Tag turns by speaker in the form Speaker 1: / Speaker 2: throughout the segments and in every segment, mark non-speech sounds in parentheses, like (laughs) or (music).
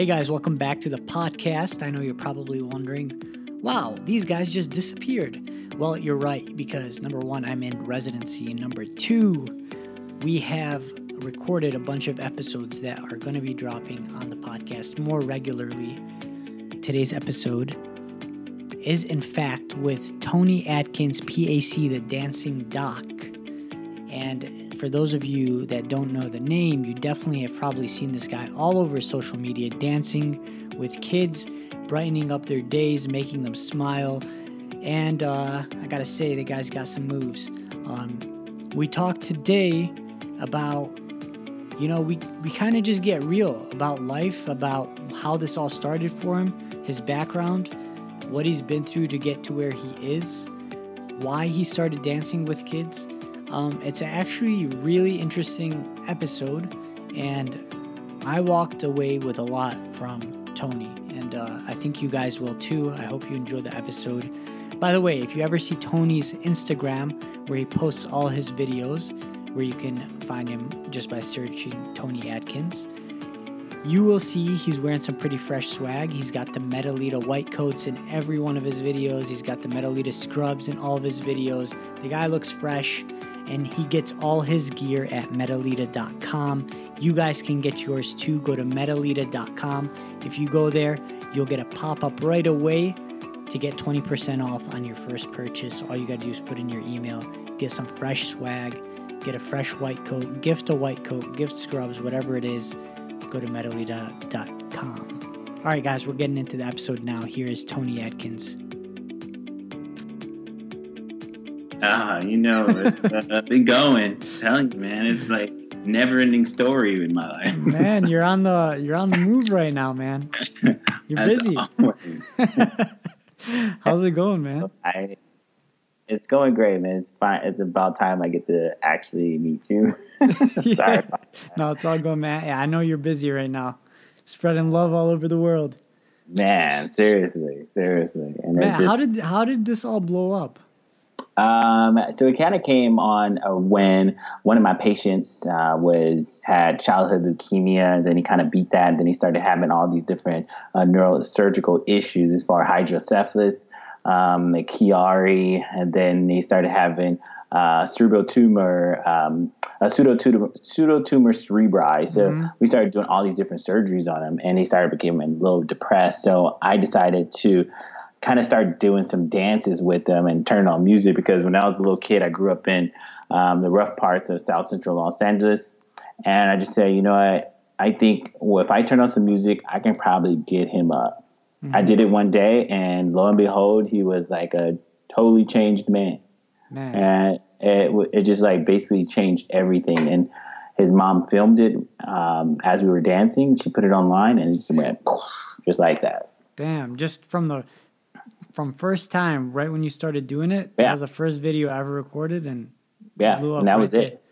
Speaker 1: Hey guys, welcome back to the podcast. I know you're probably wondering, wow, these guys just disappeared. Well, you're right, because number one, I'm in residency, and number two, we have recorded a bunch of episodes that are going to be dropping on the podcast more regularly. Today's episode is, in fact, with Tony Adkins, PAC, the dancing doc. And for those of you that don't know the name, you definitely have probably seen this guy all over social media dancing with kids, brightening up their days, making them smile. And uh, I gotta say, the guy's got some moves. Um, we talked today about, you know, we, we kind of just get real about life, about how this all started for him, his background, what he's been through to get to where he is, why he started dancing with kids. Um, it's actually really interesting episode, and I walked away with a lot from Tony, and uh, I think you guys will too. I hope you enjoyed the episode. By the way, if you ever see Tony's Instagram, where he posts all his videos, where you can find him just by searching Tony Adkins, you will see he's wearing some pretty fresh swag. He's got the Medelita white coats in every one of his videos. He's got the Medelita scrubs in all of his videos. The guy looks fresh and he gets all his gear at medelita.com. You guys can get yours too. Go to medelita.com. If you go there, you'll get a pop up right away to get 20% off on your first purchase. All you got to do is put in your email, get some fresh swag, get a fresh white coat, gift a white coat, gift scrubs, whatever it is. Go to medelita.com. All right, guys, we're getting into the episode now. Here is Tony Adkins. (laughs)
Speaker 2: Ah, you know, it's uh, been going. I'm telling you, man, it's like never-ending story in my life. (laughs)
Speaker 1: Man, you're on the you're on the move right now, man. You're busy. (laughs) How's it going, man?
Speaker 3: I, it's going great, man. It's fine. It's about time I get to actually meet you. Sorry.
Speaker 1: Yeah. No, it's all good, man. Yeah, I know you're busy right now, spreading love all over the world.
Speaker 3: Man, seriously, seriously. And
Speaker 1: Man,
Speaker 3: just-
Speaker 1: how did how did this all blow up?
Speaker 3: Um, so it kind of came on uh, when one of my patients uh, was had childhood leukemia, and then he kind of beat that, and then he started having all these different uh, neurosurgical issues as far as hydrocephalus, um, like Chiari, and then he started having uh, cerebral tumor, um, a pseudo tumor cerebri. So
Speaker 1: Mhm.
Speaker 3: we started doing all these different surgeries on him, and he started becoming a little depressed. So I decided to kind of start doing some dances with them and turn on music because when I was a little kid, I grew up in um, the rough parts of South Central Los Angeles, and I just said, you know what? I think well, if I turn on some music, I can probably get him up. I did it one day, and lo and behold, he was like a totally changed man,
Speaker 1: Man,
Speaker 3: and it it just like basically changed everything. And his mom filmed it um, as we were dancing. She put it online, and it just went just like that.
Speaker 1: damn! Just from the from first time, right when you started doing it, that was the first video I ever recorded, and
Speaker 3: Yeah,
Speaker 1: Blew up
Speaker 3: and that
Speaker 1: right
Speaker 3: was
Speaker 1: there.
Speaker 3: it.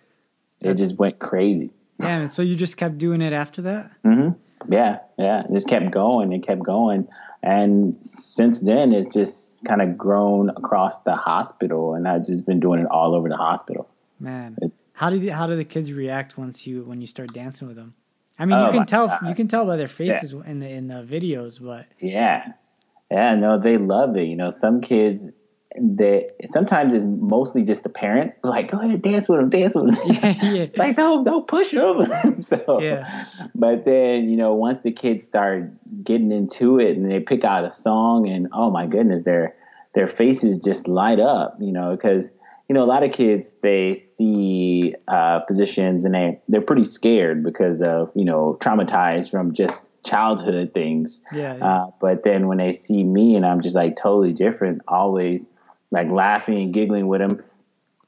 Speaker 3: It just went crazy.
Speaker 1: Yeah, So you just kept doing it after that?
Speaker 3: Mm-hmm. Yeah, yeah. It just kept going and kept going. And since then, it's just kind of grown across the hospital. And I've just been doing it all over the hospital.
Speaker 1: Man,
Speaker 3: It's,
Speaker 1: how did how do the kids react once you when you start dancing with them? I mean,
Speaker 3: Oh
Speaker 1: you can tell
Speaker 3: God.
Speaker 1: you can tell by their faces in the in the videos, but
Speaker 3: yeah. Yeah, no, they love it. You know, some kids, they sometimes it's mostly just the parents like, go ahead, dance with them, dance with them. (laughs)
Speaker 1: yeah, yeah,
Speaker 3: like don't don't push them. (laughs) so,
Speaker 1: Yeah.
Speaker 3: But then you know once the kids start getting into it and they pick out a song and oh my goodness their their faces just light up you know because you know a lot of kids they see uh, physicians and they they're pretty scared because of you know traumatized from just childhood things
Speaker 1: yeah. yeah.
Speaker 3: uh, but then when they see me and I'm just like totally different, always like laughing and giggling with them.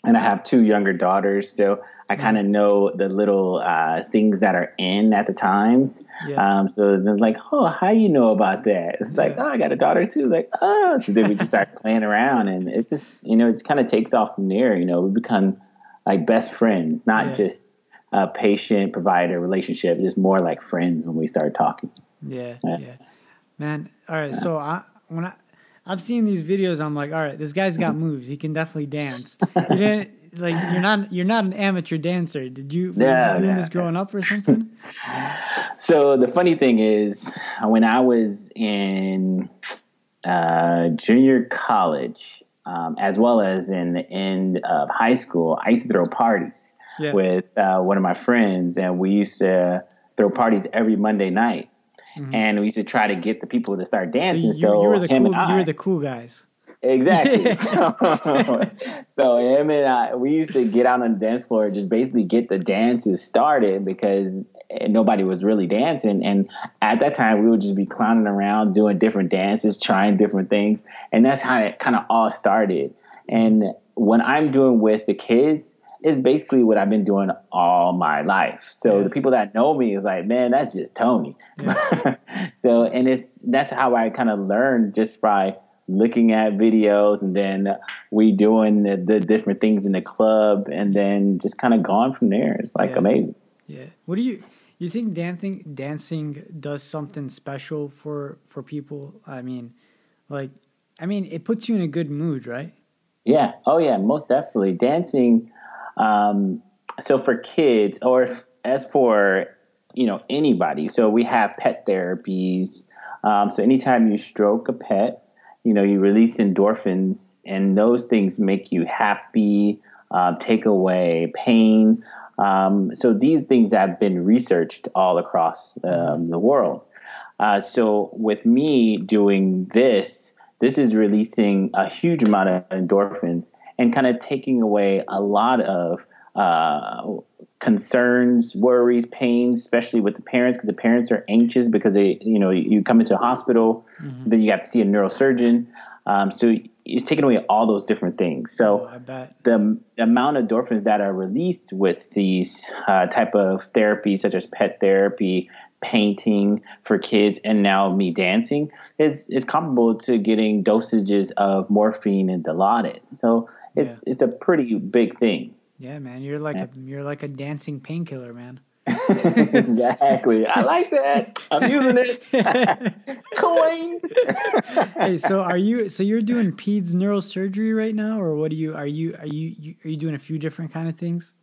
Speaker 3: And I have two younger daughters, so I kind of know the little uh, things that are in at the times.
Speaker 1: Yeah.
Speaker 3: Um, so they're like, "Oh, how you know about that?" It's like,
Speaker 1: Yeah.
Speaker 3: "Oh, I got a daughter too." Like, "Oh," so then we just start (laughs) playing around, and it's just you know, it just kind of takes off from there. You know, we become like best friends, not
Speaker 1: Yeah.
Speaker 3: just a patient provider relationship. Just more like friends when we start talking.
Speaker 1: Yeah,
Speaker 3: Yeah.
Speaker 1: yeah, man. All right, so I when I I'm seeing these videos, I'm like, all right, this guy's got (laughs) moves. He can definitely dance. You didn't like you're not you're not an amateur dancer. Did you you doing
Speaker 3: no.
Speaker 1: this growing up or something? (laughs)
Speaker 3: So the funny thing is, when I was in uh, junior college, um, as well as in the end of high school, I used to throw parties
Speaker 1: Yeah.
Speaker 3: with uh, one of my friends, and we used to throw parties every Monday night.
Speaker 1: Mhm.
Speaker 3: And we used to try to get the people to start
Speaker 1: So
Speaker 3: dancing.
Speaker 1: you,
Speaker 3: So,
Speaker 1: you were the cool
Speaker 3: I,
Speaker 1: you were the cool guys.
Speaker 3: Exactly. (laughs) (laughs) so him and I, we used to get out on the dance floor and just basically get the dances started because nobody was really dancing. And at that time, we would just be clowning around, doing different dances, trying different things. And that's how it kind of all started. And when I'm doing with the kids, is basically what I've been doing all my life. So
Speaker 1: Yeah.
Speaker 3: the people that know me is like, man, that's just Tony. (laughs) so and it's that's how I kind of learned just by looking at videos and then we doing the, the different things in the club and then just kind of gone from there. It's like
Speaker 1: Yeah.
Speaker 3: amazing.
Speaker 1: Yeah. What do you you think dancing dancing does something special for for people? I mean, like I mean, it puts you in a good mood, right?
Speaker 3: Yeah. Oh, yeah. Most definitely. Dancing. Um, so for kids, or if, as for you know anybody, so we have pet therapies. Um, so anytime you stroke a pet, you know you release endorphins, and those things make you happy, uh, take away pain. Um, so these things have been researched all across um, the world. Uh, so with me doing this, this is releasing a huge amount of endorphins and kind of taking away a lot of uh, concerns, worries, pains, especially with the parents because the parents are anxious because they, you know, you come into a hospital, then you got to see a neurosurgeon. Um, so it's taking away all those different things. So
Speaker 1: Oh,
Speaker 3: the, the amount of endorphins that are released with these uh, type of therapies, such as pet therapy, painting for kids, and now me dancing, is is comparable to getting dosages of morphine and Dilaudid. So it's it's a pretty big thing.
Speaker 1: Yeah, man, you're like a you're like a dancing painkiller, man. (laughs) (laughs)
Speaker 3: exactly. I like that. I'm using it. (laughs) Coins.
Speaker 1: hey, so are you so you're doing peds neurosurgery right now, or what do you are you are you, you are you doing a few different kind of things?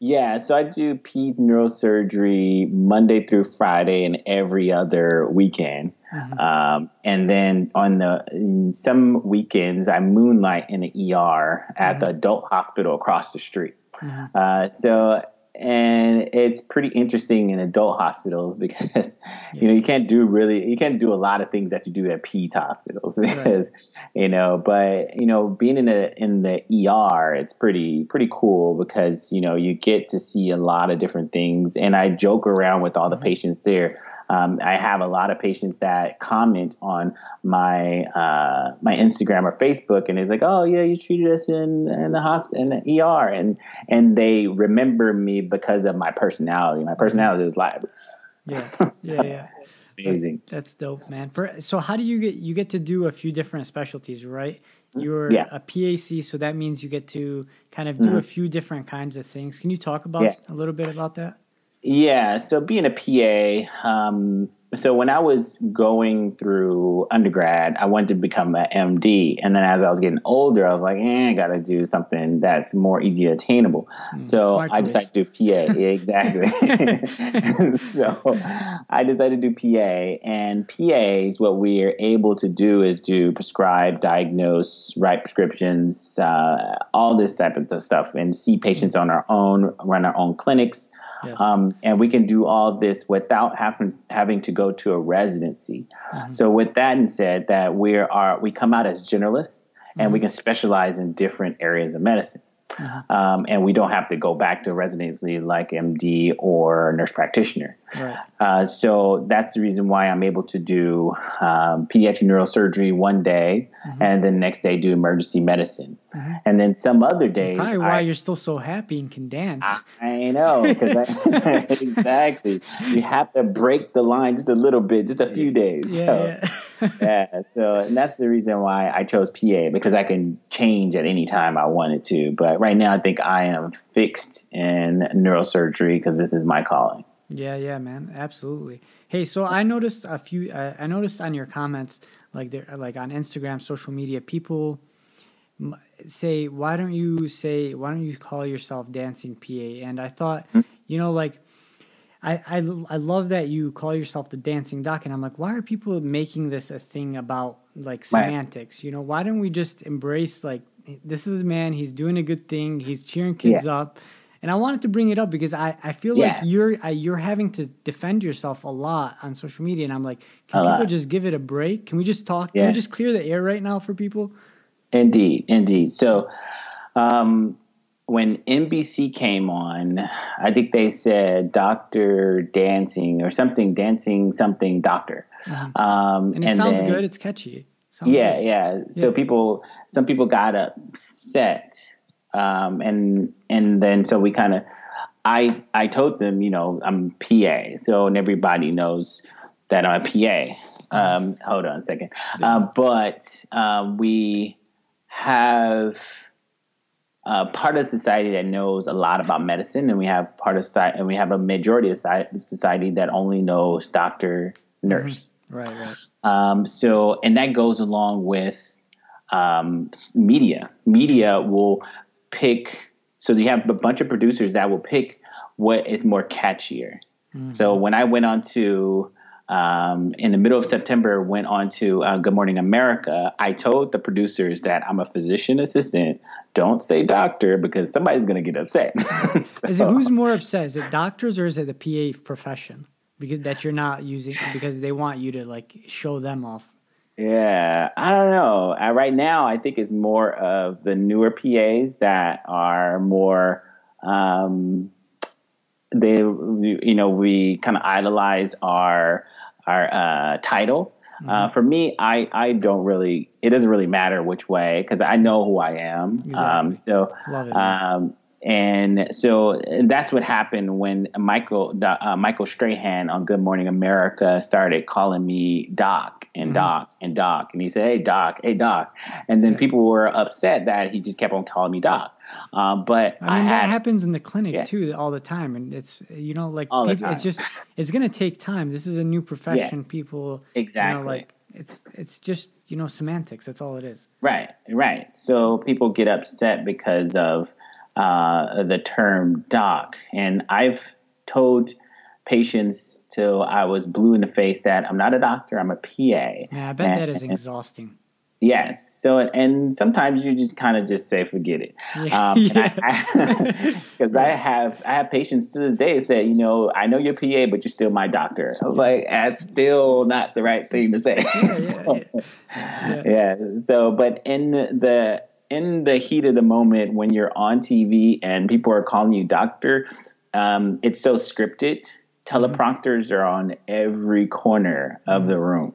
Speaker 3: Yeah, so I do peds neurosurgery Monday through Friday and every other weekend.
Speaker 1: Mhm.
Speaker 3: Um, and then on the some weekends, I moonlight in the ER at the adult hospital across the street.
Speaker 1: Mhm.
Speaker 3: Uh, so, and it's pretty interesting in adult hospitals (laughs) because you know you can't do really you can't do a lot of things that you do at peds hospitals (laughs) because you know. But you know, being in the in the ER, it's pretty pretty cool because you know you get to see a lot of different things, and I joke around with all the patients there. Um, I have a lot of patients that comment on my uh, my Instagram or Facebook, and it's like, "Oh yeah, you treated us in in the hospital in the ER," and and they remember me because of my personality. My personality is live.
Speaker 1: Yeah, (laughs) yeah, yeah.
Speaker 3: amazing.
Speaker 1: That's dope, man. For so, how do you get you get to do a few different specialties, right? You're
Speaker 3: Yeah.
Speaker 1: a PAC, so that means you get to kind of do a few different kinds of things. Can you talk about
Speaker 3: Yeah.
Speaker 1: a little bit about that?
Speaker 3: Yeah, so being a PA, um, so when I was going through undergrad, I wanted to become an MD, and then as I was getting older, I was like, eh, I got to do something that's more easy attainable. so
Speaker 1: Mm, smart
Speaker 3: I decided to do PA. (laughs) Exactly. (laughs) so I decided to do PA, and PAs, what we are able to do is to prescribe, diagnose, write prescriptions, uh, all this type of stuff, and see patients on our own, run our own clinics.
Speaker 1: Yes.
Speaker 3: Um, and we can do all this without having having to go to a residency. So with that said, that we are we come out as generalists and we can specialize in different areas of medicine. Um, and we don't have to go back to residency like MD or nurse practitioner.
Speaker 1: right.
Speaker 3: Uh, so that's the reason why I'm able to do um, pediatric neurosurgery one day, and then next day do emergency medicine, and then some other days.
Speaker 1: Probably why
Speaker 3: I-
Speaker 1: you're still so happy and can dance.
Speaker 3: I know, because I, (laughs) (laughs) exactly. You have to break the line just a little bit, just a few days. so,
Speaker 1: yeah, (laughs) yeah.
Speaker 3: So, and that's the reason why I chose PA because I can change at any time I wanted to. But right now, I think I am fixed in neurosurgery because this is my calling.
Speaker 1: Yeah, yeah, man, absolutely. Hey, so I noticed a few. Uh, I noticed on your comments, like there, like on Instagram, social media, people m- say, why don't you say, why don't you call yourself Dancing PA? And I thought,
Speaker 3: Hmm.
Speaker 1: you know, like, I, I, I love that you call yourself the dancing doc, and I'm like, why are people making this a thing about like
Speaker 3: Right.
Speaker 1: semantics? You know, why don't we just embrace like this is a man, he's doing a good thing, he's cheering kids up, and I wanted to bring it up because I, I feel like you're I, you're having to defend yourself a lot on social media, and I'm like, can
Speaker 3: A
Speaker 1: people
Speaker 3: lot.
Speaker 1: just give it a break? Can we just talk? Can we just clear the air right now for people?
Speaker 3: Indeed, indeed. So, um, when NBC came on, I think they said Doctor Dancing or something, Dancing something Doctor. Um,
Speaker 1: And it sounds
Speaker 3: then-
Speaker 1: good. It's catchy. Sounds
Speaker 3: Yeah,
Speaker 1: good.
Speaker 3: yeah. So
Speaker 1: Yeah.
Speaker 3: people, some people got upset, um, and and then so we kind of, I I told them, you know, I'm PA, so and everybody knows that I'm a PA. Um, hold on a second, uh, but um, we have uh, part of society that knows a lot about medicine, and we have part of society, and we have a majority of society that only knows doctor, nurse.
Speaker 1: Right, right.
Speaker 3: Um, so, and that goes along with um, media. Media will pick. So you have a bunch of producers that will pick what is more catchier. So when I went on to um, in the middle of September, went on to uh, Good Morning America. I told the producers that I'm a physician assistant. Don't say doctor because somebody's going to get upset. (laughs)
Speaker 1: Is it who's more upset? Is it doctors or is it the PA profession? Because that you're not using because they want you to like show them off.
Speaker 3: Yeah, I don't know. Uh, right now, I think it's more of the newer PAs that are more. Um, they, you know, we kind of idolize our our uh, title. Uh, for me, I I don't really. It doesn't really matter which way because I know who I am. Um, so um, and so that's what happened when Michael uh, Michael Strahan on Good Morning America started calling me Doc
Speaker 1: Mm-hmm.
Speaker 3: and Doc and Doc, and he said, "Hey Doc, hey Doc," and then people were upset that he just kept on calling me Doc. Um, but
Speaker 1: I mean,
Speaker 3: had,
Speaker 1: that happens in the clinic
Speaker 3: Yeah.
Speaker 1: too all the time, and it's you know like people, it's just it's gonna take time. This is a new profession. People
Speaker 3: Exactly.
Speaker 1: you know, like it's it's just you know semantics. That's all it is.
Speaker 3: Right, right. So people get upset because of uh, the term doc. And I've told patients till I was blue in the face that I'm not a doctor, I'm a PA.
Speaker 1: Yeah, I bet
Speaker 3: And-
Speaker 1: that is exhausting.
Speaker 3: Yes. So, and sometimes you just kind of just say, forget it. (laughs)
Speaker 1: Yeah.
Speaker 3: Um, (laughs)
Speaker 1: Yeah. (laughs)
Speaker 3: Because I, have I have patients to this day say, you know, I know you're PA, but you're still my doctor. I was like, that's still not the right thing to say.
Speaker 1: yeah, yeah.
Speaker 3: yeah. So, but in the in the heat of the moment when you're on TV and people are calling you doctor, um, it's so scripted. Teleprompters are on every corner of the room,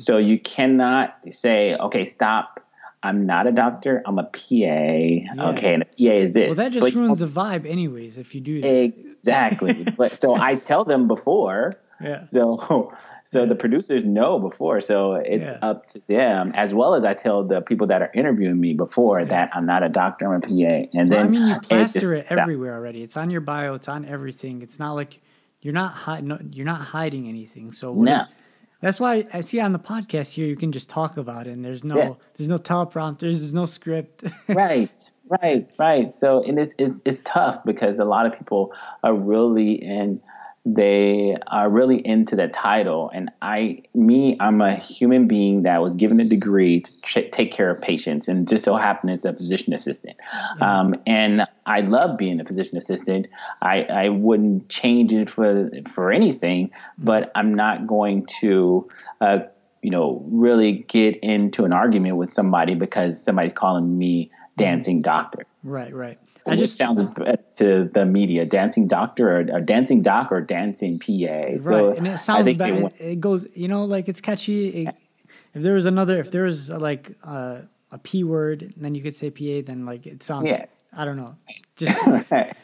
Speaker 3: so you cannot say, "Okay, stop." I'm not a doctor. I'm a PA. Okay, and a PA is this.
Speaker 1: Well, that just
Speaker 3: But
Speaker 1: ruins the vibe, anyways. If you do that,
Speaker 3: Exactly. (laughs) but so I tell them before.
Speaker 1: yeah.
Speaker 3: So so the producers know before. So it's
Speaker 1: Yeah.
Speaker 3: up to them as well as I tell the people that are interviewing me before that I'm not a doctor, I'm a PA. And
Speaker 1: Well,
Speaker 3: then
Speaker 1: I mean, you plaster
Speaker 3: just-
Speaker 1: it everywhere already. It's on your bio. It's on everything. It's not like you're not hi- no, you're not hiding anything. So
Speaker 3: No.
Speaker 1: is- that's why I see on the podcast here you can just talk about it. And there's no
Speaker 3: Yeah.
Speaker 1: there's no teleprompters. There's no script. (laughs)
Speaker 3: right, right, right. So and it's, it's it's tough because a lot of people are really in they are really into the title. And i me i'm a human being that was given a degree to ch- take care of patients and just so happened as a physician assistant. Um, and i love being a physician assistant. I i wouldn't change it for for anything but i'm not going to uh, you know really get into an argument with somebody because somebody's calling me dancing doctor.
Speaker 1: Right, right.
Speaker 3: I just sounds to the media, dancing doctor or, or dancing doc or dancing PA. So
Speaker 1: right, and it sounds bad. It, it goes, you know, like it's catchy. It, if there was another, if there was uh, like uh, a p word, then you could say pa. Then like it sounds.
Speaker 3: Yeah.
Speaker 1: I don't know. (laughs) Just
Speaker 3: Right.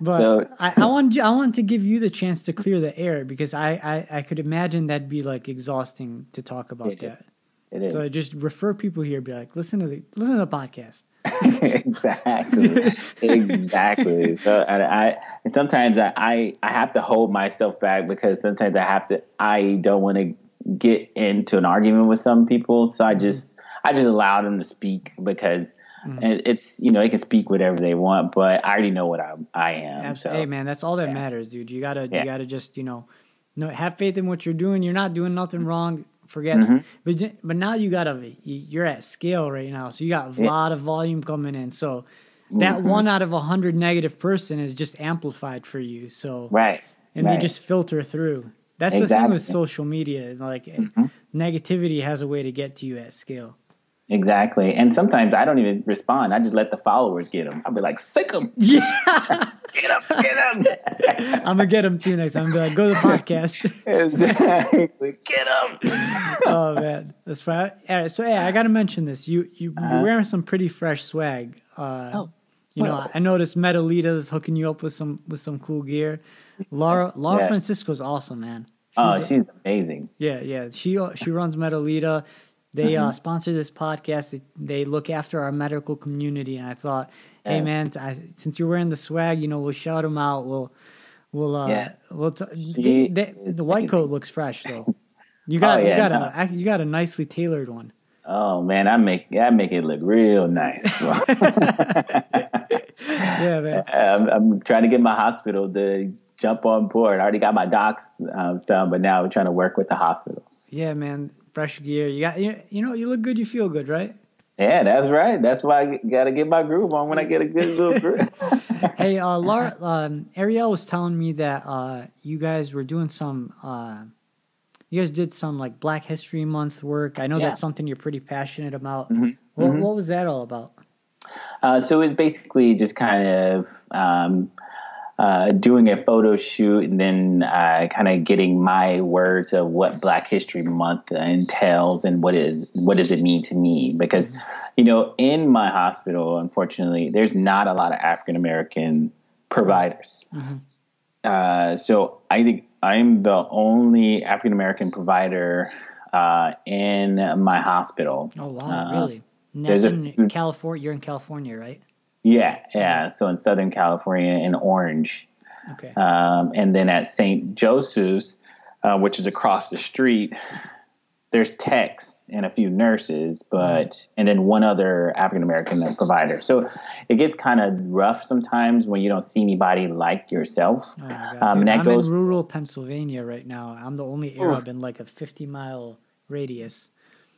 Speaker 1: But
Speaker 3: So-
Speaker 1: I, I want you- I want to give you the chance to clear the air because I, I, I could imagine that'd be like exhausting to talk about that.
Speaker 3: is. It is.
Speaker 1: So I just refer people here, be like, listen to the listen to the podcast. (laughs)
Speaker 3: exactly. exactly. So and I and sometimes I, I I have to hold myself back because sometimes I have to I don't want to get into an argument with some people. So I
Speaker 1: Mm-hmm.
Speaker 3: just I just allow them to speak because
Speaker 1: Mm-hmm.
Speaker 3: it's you know they can speak whatever they want, but I already know what I I am.
Speaker 1: Absolutely.
Speaker 3: So,
Speaker 1: Hey man, that's all that
Speaker 3: yeah.
Speaker 1: matters, dude. You gotta
Speaker 3: Yeah.
Speaker 1: you gotta just you know, no have faith in what you're doing. You're not doing nothing wrong. Forget.
Speaker 3: Mhm.
Speaker 1: But but now you got a you- you're at scale right now, so you got a
Speaker 3: Yeah.
Speaker 1: lot of volume coming in. So that
Speaker 3: Mhm.
Speaker 1: one out of a hundred negative person is just amplified for you. So
Speaker 3: right,
Speaker 1: and
Speaker 3: right.
Speaker 1: they just filter through. That's the thing with social media. Like
Speaker 3: Mhm.
Speaker 1: negativity has a way to get to you at scale.
Speaker 3: Exactly. And sometimes I don't even respond. I just let the followers get them. I'll be like, sick them, (laughs)
Speaker 1: Yeah,
Speaker 3: get them, get them. (laughs)
Speaker 1: I'm gonna get them too next time. I'm gonna be like, go to the podcast. (laughs)
Speaker 3: exactly, get them.
Speaker 1: oh man, that's right. All right, so yeah, I gotta mention this. You you
Speaker 3: Uh-huh.
Speaker 1: you're wearing some pretty fresh swag. Uh,
Speaker 3: Oh,
Speaker 1: you know,
Speaker 3: well.
Speaker 1: I noticed Medelita's hooking you up with some with some cool gear. Laura Laura
Speaker 3: Yeah.
Speaker 1: Francisco's awesome, man.
Speaker 3: Oh,
Speaker 1: She's-
Speaker 3: she's amazing.
Speaker 1: yeah, yeah. She she runs Medelita. They
Speaker 3: Mm-hmm.
Speaker 1: uh, sponsor this podcast. They, they look after our medical community, and I thought, hey
Speaker 3: Yeah.
Speaker 1: man, I, since you're wearing the swag, you know, we'll shout them out. We'll we'll uh,
Speaker 3: Yeah.
Speaker 1: we'll t- they, they, the white (laughs) coat looks fresh though. (laughs) You got
Speaker 3: Oh,
Speaker 1: you got
Speaker 3: no.
Speaker 1: a you got a nicely tailored one.
Speaker 3: Oh man, I make I make it look real nice. (laughs)
Speaker 1: Yeah, man.
Speaker 3: I'm, I'm trying to get my hospital to jump on board. I already got my docs um, done, but now we're trying to work with the hospital.
Speaker 1: Yeah, man. Fresh gear. You got you, you know you look good. You feel good, right?
Speaker 3: Yeah, that's right. That's why I got to get my groove on when I get a good little (laughs) groove.
Speaker 1: hey, uh, (laughs) Laura, um, Ariel was telling me that uh, you guys were doing some. Uh, you guys did some like Black History Month work. I know
Speaker 3: Yeah.
Speaker 1: that's something you're pretty passionate about.
Speaker 3: Mhm,
Speaker 1: What,
Speaker 3: mhm.
Speaker 1: what was that all about?
Speaker 3: Uh, so it's basically just kind of um, uh, doing a photo shoot and then uh, kind of getting my words of what Black History Month entails and what is what does it mean to me? Because you know, in my hospital, unfortunately, there's not a lot of African American providers.
Speaker 1: Mhm.
Speaker 3: Uh, so I think I'm the only African American provider uh, in my hospital.
Speaker 1: Oh wow,
Speaker 3: Uh,
Speaker 1: really? That's
Speaker 3: a-
Speaker 1: California. You're in California, right?
Speaker 3: Yeah, yeah. So in Southern California, in Orange,
Speaker 1: Okay.
Speaker 3: um, and then at St. Joseph's, uh, which is across the street, there's techs and a few nurses, but and then one other African American provider. So it gets kind of rough sometimes when you don't see anybody like yourself.
Speaker 1: Oh
Speaker 3: um,
Speaker 1: dude,
Speaker 3: and that
Speaker 1: I'm
Speaker 3: goes-
Speaker 1: in rural Pennsylvania right now. I'm the only Arab in like a 50 mile radius.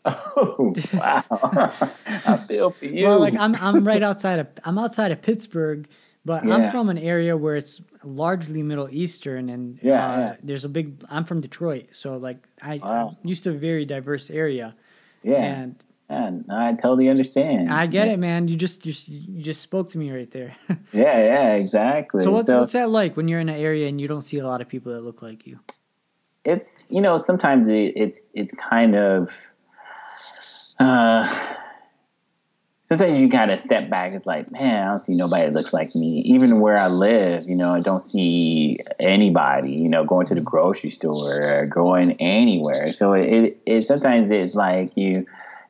Speaker 1: (laughs)
Speaker 3: Oh wow! (laughs) I feel for you.
Speaker 1: Well, like I'm I'm right outside of I'm outside of Pittsburgh, but I'm from an area where it's largely Middle Eastern, and
Speaker 3: Yeah,
Speaker 1: uh,
Speaker 3: yeah.
Speaker 1: there's a big. I'm from Detroit, so like I
Speaker 3: Wow.
Speaker 1: I'm used to a very diverse area,
Speaker 3: yeah,
Speaker 1: and
Speaker 3: I totally understand.
Speaker 1: I get it, man. You just you, you just spoke to me right there. (laughs)
Speaker 3: Yeah, yeah, exactly.
Speaker 1: so what's what's that like when you're in an area and you don't see a lot of people that look like you?
Speaker 3: it's you know sometimes it, it's it's kind of uh sometimes you kind of step back. It's like man i don't see nobody that looks like me. Even where i live you know i don't see anybody you know going to the grocery store or going anywhere. So it, it, it sometimes it's like you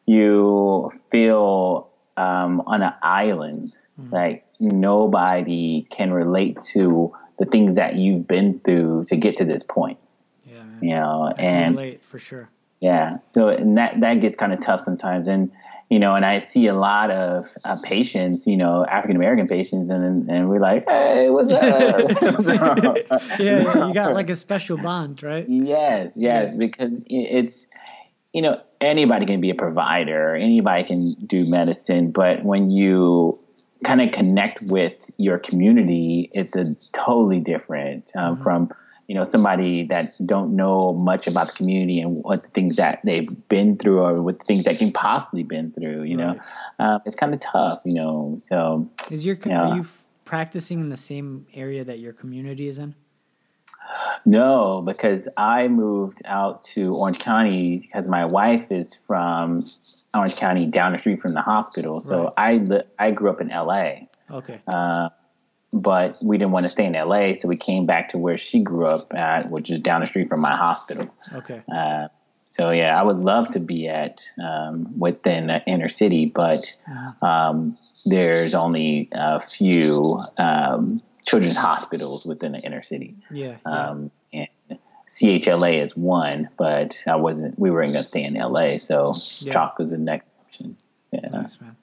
Speaker 3: you feel um on an island. Like nobody can relate to the things that you've been through to get to this point.
Speaker 1: Yeah, man.
Speaker 3: you know
Speaker 1: I can
Speaker 3: and
Speaker 1: relate for sure.
Speaker 3: Yeah so and that that gets kind of tough sometimes and you know and i see a lot of uh, patients you know african american patients and and we're like hey what's up (laughs)
Speaker 1: yeah, you (laughs) got like a special bond, right?
Speaker 3: yes yes
Speaker 1: Yeah.
Speaker 3: because it's you know anybody can be a provider anybody can do medicine but when you kind of connect with your community it's a totally different um,
Speaker 1: Mhm.
Speaker 3: from you know somebody that don't know much about the community and what the things that they've been through or what things that can possibly been through you know uh, it's kind of tough you know so
Speaker 1: Is your com-
Speaker 3: Yeah.
Speaker 1: are you practicing in the same area that your community is in?
Speaker 3: No, because I moved out to Orange County because my wife is from Orange County, down the street from the hospital. So I li- I grew up in L.A.,
Speaker 1: Okay.
Speaker 3: uh, but we didn't want to stay in L.A., so we came back to where she grew up at, which is down the street from my hospital.
Speaker 1: Okay.
Speaker 3: Uh, so yeah, I would love to be at um, within the inner city, but
Speaker 1: Mhm.
Speaker 3: um, there's only a few um, children's hospitals within the inner city.
Speaker 1: Yeah. yeah.
Speaker 3: Um, and CHLA is one, but I wasn't. We weren't going to stay in LA, so
Speaker 1: Yeah.
Speaker 3: CHOC was the next option. Yeah.
Speaker 1: Nice man.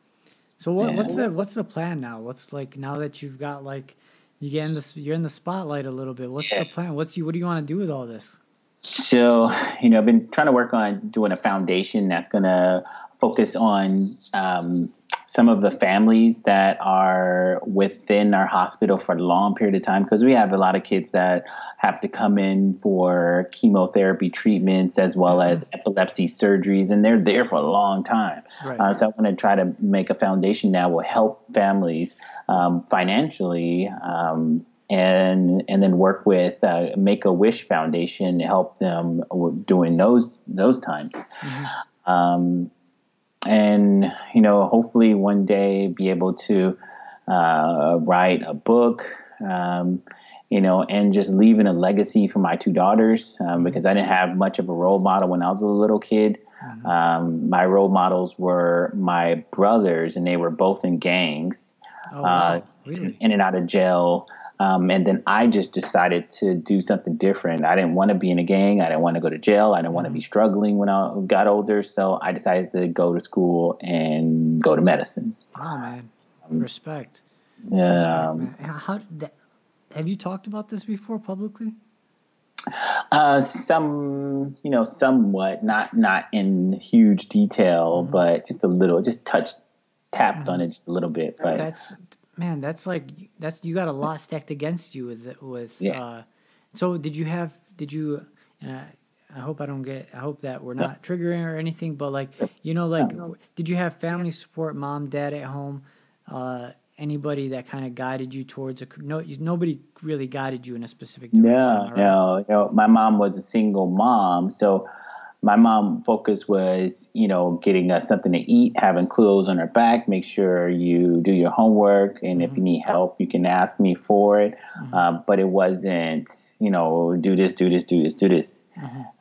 Speaker 1: So what,
Speaker 3: Yeah.
Speaker 1: what's the what's the plan now? What's like now that you've got like you get in this you're in the spotlight a little bit. What's
Speaker 3: Yeah.
Speaker 1: the plan? What's you what do you want to do with all this?
Speaker 3: So, you know, I've been trying to work on doing a foundation that's going to focus on um, some of the families that are within our hospital for a long period of time because we have a lot of kids that have to come in for chemotherapy treatments as well as epilepsy surgeries, and they're there for a long time.
Speaker 1: Right.
Speaker 3: Uh, so I'm going to try to make a foundation that will help families um, financially um, and and then work with uh, Make a Wish Foundation to help them doing those those times. Um, and you know, hopefully one day be able to uh, write a book. Um, you know, and just leaving a legacy for my two daughters um, because I didn't have much of a role model when I was a little kid. Um, my role models were my brothers, and they were both in gangs
Speaker 1: Oh wow.
Speaker 3: uh,
Speaker 1: really?
Speaker 3: in and out of jail. Um, and then I just decided to do something different. I didn't want to be in a gang. I didn't want to go to jail. I didn't want to be struggling when I got older. So I decided to go to school and go to medicine.
Speaker 1: Wow man.
Speaker 3: Um,
Speaker 1: Respect.
Speaker 3: Yeah.
Speaker 1: Respect, man. How, that, have you talked about this before publicly?
Speaker 3: Uh, some, you know, somewhat, not not in huge detail,
Speaker 1: Mm-hmm.
Speaker 3: but just a little, just touched, tapped on it just a little bit. But
Speaker 1: That's man. That's like that's you got a lot stacked against you with with.
Speaker 3: Yeah.
Speaker 1: Uh, so did you have? Did you? And I, I hope I don't get. I hope that we're not triggering or anything. But like you know, like did you have family support, mom, dad at home? Uh, anybody that kind of guided you towards a no? You, nobody really guided you in a specific direction.
Speaker 3: No,
Speaker 1: I right?
Speaker 3: no, you know, my mom was a single mom, so my mom focus was, you know, getting us something to eat, having clothes on her back, make sure you do your homework, and if you need help, you can ask me for it. Um, but it wasn't, you know, do this, do this, do this, do this.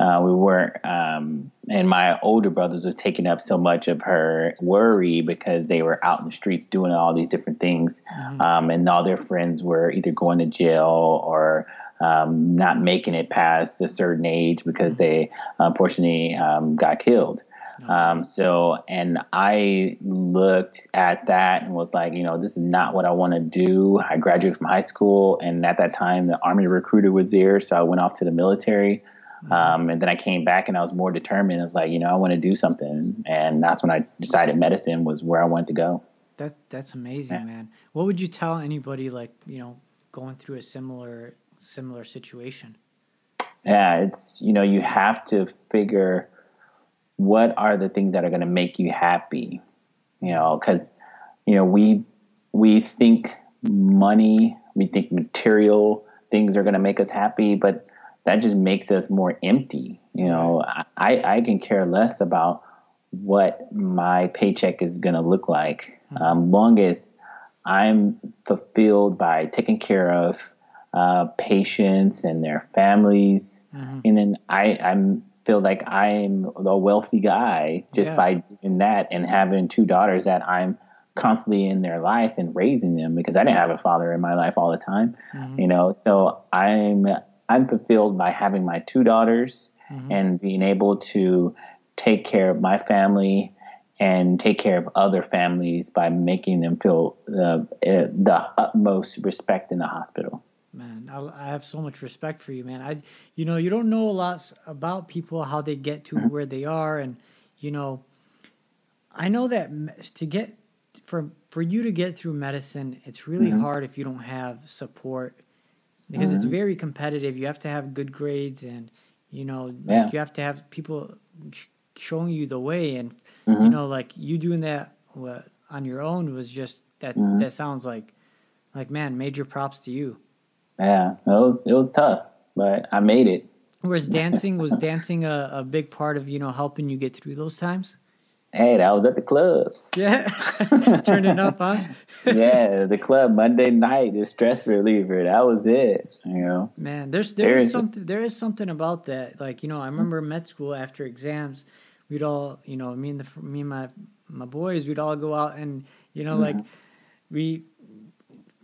Speaker 3: Uh, we weren't, um, and my older brothers were taking up so much of her worry because they were out in the streets doing all these different things, um, and all their friends were either going to jail or um, not making it past a certain age because they unfortunately um, got killed. Um, so, and I looked at that and was like, you know, this is not what I want to do. I graduated from high school, and at that time, the Army recruiter was there, so I went off to the military. Um, and then I came back and I was more determined. I was like, you know, I want to do something, and that's when I decided medicine was where I wanted to go.
Speaker 1: That that's amazing,
Speaker 3: Yeah.
Speaker 1: man. What would you tell anybody like you know going through a similar similar situation?
Speaker 3: Yeah, it's you know, you have to figure what are the things that are going to make you happy. You know, because you know we we think money, we think material things are going to make us happy, but that just makes us more empty. You know, I I can care less about what my paycheck is going to look like, um, long as I'm fulfilled by taking care of uh, patients and their families,
Speaker 1: Mhm.
Speaker 3: and then I I'm feel like I'm a wealthy guy just
Speaker 1: Yeah.
Speaker 3: by doing that and having two daughters that I'm constantly in their life and raising them because I didn't have a father in my life all the time,
Speaker 1: Mhm.
Speaker 3: you know. So I'm I'm fulfilled by having my two daughters
Speaker 1: Mhm.
Speaker 3: and being able to take care of my family and take care of other families by making them feel uh, uh, the utmost respect in the hospital.
Speaker 1: Man, I, I have so much respect for you, man. I, you know, you don't know a lot about people, how they get to where they are, and you know, I know that to get for for you to get through medicine, it's really
Speaker 3: Mhm.
Speaker 1: hard if you don't have support because it's
Speaker 3: Mhm.
Speaker 1: very competitive. You have to have good grades, and you know,
Speaker 3: Yeah.
Speaker 1: you have to have people sh- showing you the way, and
Speaker 3: Mhm.
Speaker 1: you know, like you doing that on your own was just that.
Speaker 3: Mhm.
Speaker 1: That sounds like, like man, major props to you.
Speaker 3: Yeah, it was it was tough, but I made it.
Speaker 1: Whereas dancing was dancing a, a big part of you know helping you get through those times.
Speaker 3: Hey, that was at the club.
Speaker 1: Yeah, (laughs) turning up, huh? (laughs)
Speaker 3: yeah, the club Monday night, the stress reliever. That was it. You know.
Speaker 1: Man, there's there
Speaker 3: There
Speaker 1: is
Speaker 3: is-
Speaker 1: something there is something about that. Like you know, I remember med school after exams, we'd all you know me and the me and my my boys we'd all go out and you know like mm-hmm. we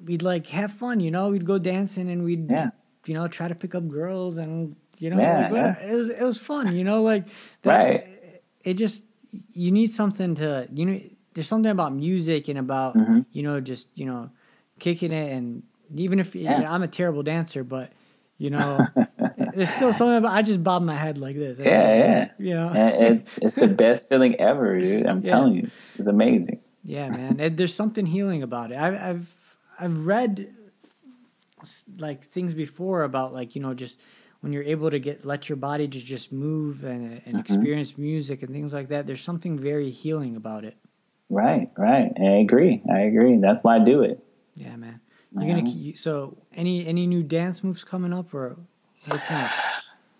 Speaker 1: we'd like have fun. You know, we'd go dancing and we'd
Speaker 3: Yeah.
Speaker 1: you know try to pick up girls and you know
Speaker 3: Yeah,
Speaker 1: like, it was it was fun. You know, like that,
Speaker 3: Right.
Speaker 1: It just you need something to you know there's something about music and about
Speaker 3: Mhm.
Speaker 1: you know just you know kicking it and even if
Speaker 3: Yeah.
Speaker 1: I'm a terrible dancer, but you know (laughs) there's still something about I just bob my head like this.
Speaker 3: Yeah, yeah.
Speaker 1: You know.
Speaker 3: It's it's the (laughs) best feeling ever, dude. I'm
Speaker 1: Yeah.
Speaker 3: telling you, it's amazing.
Speaker 1: Yeah, man. It, there's something healing about it. I've I've I've read like things before about like you know just when you're able to get let your body to just move and and
Speaker 3: Mhm.
Speaker 1: experience music and things like that. There's something very healing about it.
Speaker 3: Right, right. I agree. I agree. That's why I do it.
Speaker 1: Yeah, man. You're gonna keep, so any any new dance moves coming up or what's next?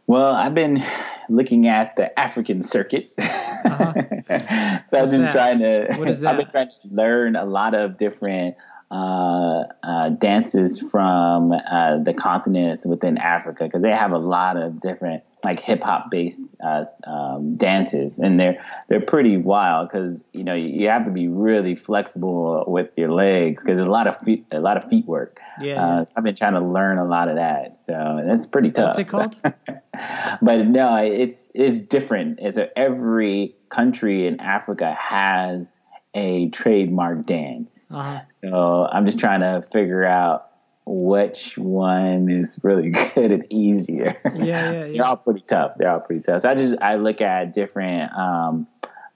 Speaker 3: Well, I've been looking at the African circuit. (laughs)
Speaker 1: Uh-huh.
Speaker 3: so
Speaker 1: What's
Speaker 3: I've been
Speaker 1: that?
Speaker 3: trying to.
Speaker 1: What is that? (laughs)
Speaker 3: I've been trying to learn a lot of different uh, uh, dances from uh, the continents within Africa because they have a lot of different like hip hop based uh, um, dances, and they're they're pretty wild because you know you, have to be really flexible with your legs because there's a lot of feet, a lot of feet work.
Speaker 1: Yeah,
Speaker 3: Uh,
Speaker 1: yeah.
Speaker 3: I've been trying to learn a lot of that, so that's pretty tough.
Speaker 1: What's it called? (laughs)
Speaker 3: but no, it's it's different. It's a, every country in Africa has a trademark dance.
Speaker 1: Uh-huh.
Speaker 3: So I'm just trying to figure out which one is really (laughs) good and easier.
Speaker 1: Yeah, yeah, (laughs)
Speaker 3: They're all pretty tough. They're all pretty tough. So I just I look at different um,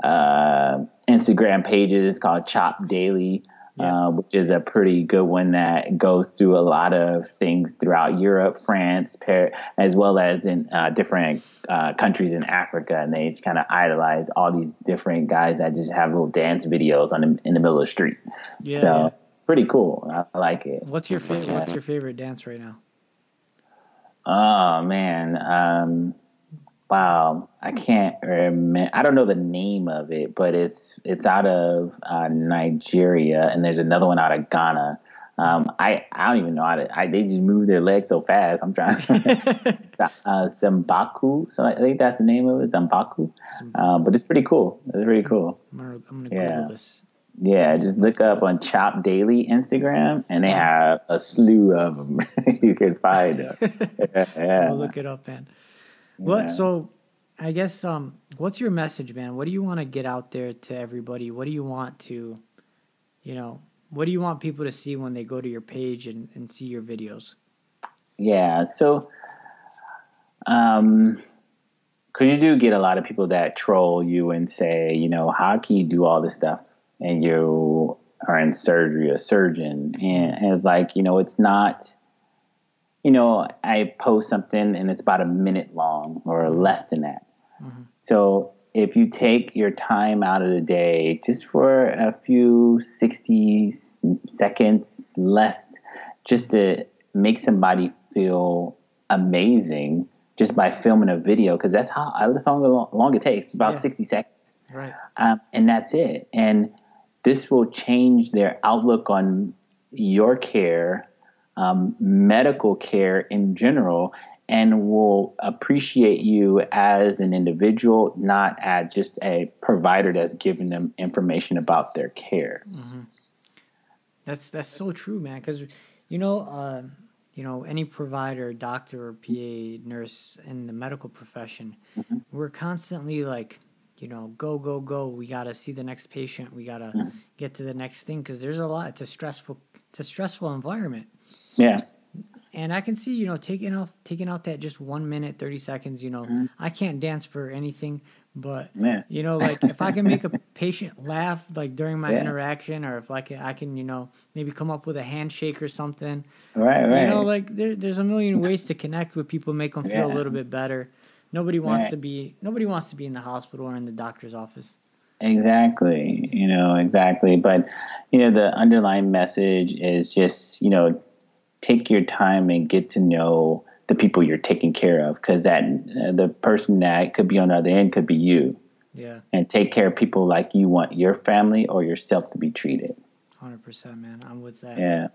Speaker 3: uh, Instagram pages called Chop Daily,
Speaker 1: Yeah.
Speaker 3: uh, which is a pretty good one that goes through a lot of things throughout Europe, France, Paris, as well as in uh, different uh, countries in Africa, and they just kind of idolize all these different guys that just have little dance videos on the, in the middle of the street.
Speaker 1: Yeah.
Speaker 3: so
Speaker 1: yeah.
Speaker 3: it's pretty cool. I, I like it.
Speaker 1: What's your favorite
Speaker 3: Yeah.
Speaker 1: what's your favorite dance right now?
Speaker 3: Oh man, um, wow! I can't remember. I don't know the name of it, but it's it's out of uh, Nigeria, and there's another one out of Ghana. Um, I I don't even know how to. I, they just move their legs so fast. I'm trying. (laughs) (laughs) uh, Zambaku, so I think that's the name of it, Zambaku. Um, but it's pretty cool. It's pretty cool.
Speaker 1: I'm gonna, gonna
Speaker 3: Yeah.
Speaker 1: Google this.
Speaker 3: Yeah, just look up on Chop Daily Instagram, and they have a slew of them. (laughs) you can find them. yeah.
Speaker 1: I'll look it up, man. What?
Speaker 3: Yeah.
Speaker 1: So, I guess um, what's your message, man? What do you want to get out there to everybody? What do you want to, you know, what do you want people to see when they go to your page and, and see your videos?
Speaker 3: Yeah, so um cuz you do get a lot of people that troll you and say, you know, how can you do all this stuff and you are in surgery, a surgeon and, and it's like, you know, it's not you know, I post something and it's about a minute long or less than that.
Speaker 1: Mhm.
Speaker 3: So if you take your time out of the day just for a few 60 seconds less just to make somebody feel amazing just by filming a video because that's how that's how long, long it takes about
Speaker 1: Yeah.
Speaker 3: 60 seconds
Speaker 1: Right.
Speaker 3: um, and that's it and this will change their outlook on your care um, medical care in general and will appreciate you as an individual not as just a provider that's giving them information about their care
Speaker 1: That's that's so true, man. Because you know, uh, you know, any provider, doctor, or PA, nurse in the medical profession,
Speaker 3: Mm-hmm.
Speaker 1: we're constantly like, you know, go go go. We gotta see the next patient. We gotta
Speaker 3: Mm-hmm.
Speaker 1: get to the next thing because there's a lot. It's a stressful. It's a stressful environment.
Speaker 3: Yeah
Speaker 1: And I can see, you know, taking off taking out that just one minute, thirty seconds. You know,
Speaker 3: Mm-hmm.
Speaker 1: I can't dance for anything, but
Speaker 3: yeah
Speaker 1: you know, like if I can make a (laughs) patient laugh like during my
Speaker 3: Yeah.
Speaker 1: interaction, or if like I can, you know, maybe come up with a handshake or something.
Speaker 3: right right
Speaker 1: You know, like there, there's a million ways to connect with people, make them feel a little bit better. Nobody wants
Speaker 3: Right.
Speaker 1: to be nobody wants to be in the hospital or in the doctor's office.
Speaker 3: Exactly. You know, exactly. But, you know, the underlying message is just, you know, take your time and get to know the people you're taking care of because that uh, the person that could be on the other end could be you
Speaker 1: Yeah,
Speaker 3: and take care of people like you want your family or yourself to be treated.
Speaker 1: hundred percent, man. I'm with that.
Speaker 3: Yeah.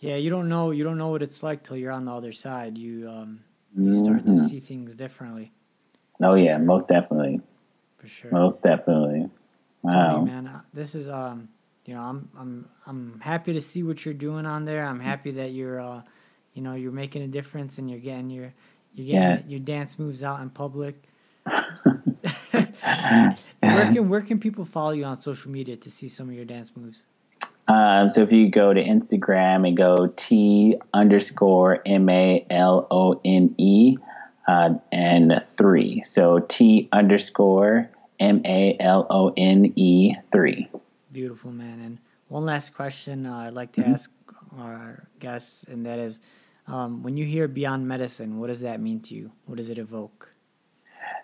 Speaker 1: Yeah, you don't know you don't know what it's like till you're on the other side. You um you start to
Speaker 3: Mhm.
Speaker 1: see things differently
Speaker 3: Oh, yeah, most definitely.
Speaker 1: for sure.
Speaker 3: Most definitely. Wow.
Speaker 1: Tony, man, uh, this is um, you know, I'm I'm I'm happy to see what you're doing on there. I'm happy that you're uh, you know, you're making a difference and you're getting your you're getting
Speaker 3: Yeah.
Speaker 1: your dance moves out in public. (laughs) where can where can people follow you on social media to see some of your dance moves?
Speaker 3: Um, so if you go to Instagram and go T underscore M A L O N E uh, and three. So T underscore M A L O N E three.
Speaker 1: Beautiful, man. And one last question uh, I'd like to mm-hmm. ask our guests, and that is um, when you hear beyond medicine, what does that mean to you? What does it evoke?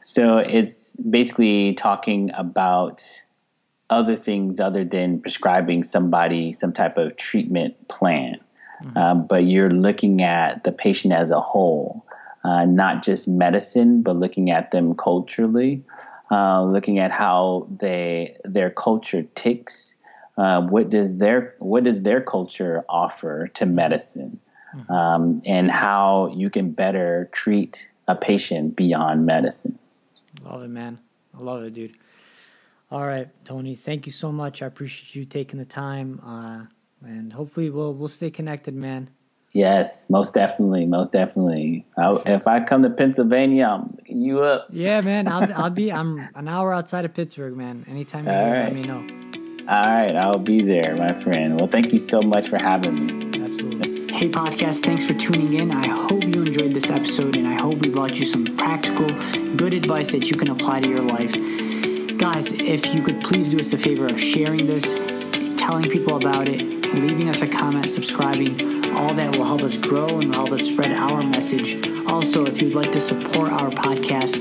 Speaker 3: So it's basically talking about other things other than prescribing somebody some type of treatment plan. Mm-hmm. Um, but you're looking at the patient as a whole, uh, not just medicine, but looking at them culturally, uh, looking at how they their culture ticks. Uh, what does their what does their culture offer to medicine, mm-hmm. um, and how you can better treat a patient beyond medicine.
Speaker 1: Love it, man. I love it, dude. All right, Tony. Thank you so much. I appreciate you taking the time, uh, and hopefully we'll we'll stay connected, man.
Speaker 3: Yes, most definitely, most definitely. I, if I come to Pennsylvania, I'm looking you up.
Speaker 1: Yeah, man. I'll (laughs) I'll be. I'm an hour outside of Pittsburgh, man. Anytime you right. let me know.
Speaker 3: All right, I'll be there, my friend. Well, thank you so much for having
Speaker 1: me. Absolutely. Hey, podcast. Thanks for tuning in. I hope you enjoyed this episode, and I hope we brought you some practical, good advice that you can apply to your life. Guys, if you could please do us the favor of sharing this, telling people about it, leaving us a comment, subscribing, all that will help us grow and help us spread our message. Also, if you'd like to support our podcast,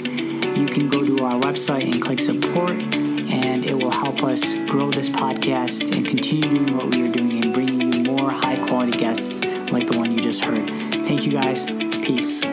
Speaker 1: you can go to our website and click support, and it will help us grow this podcast and continue doing what we are doing and bringing you more high quality guests like the one you just heard. Thank you guys. Peace.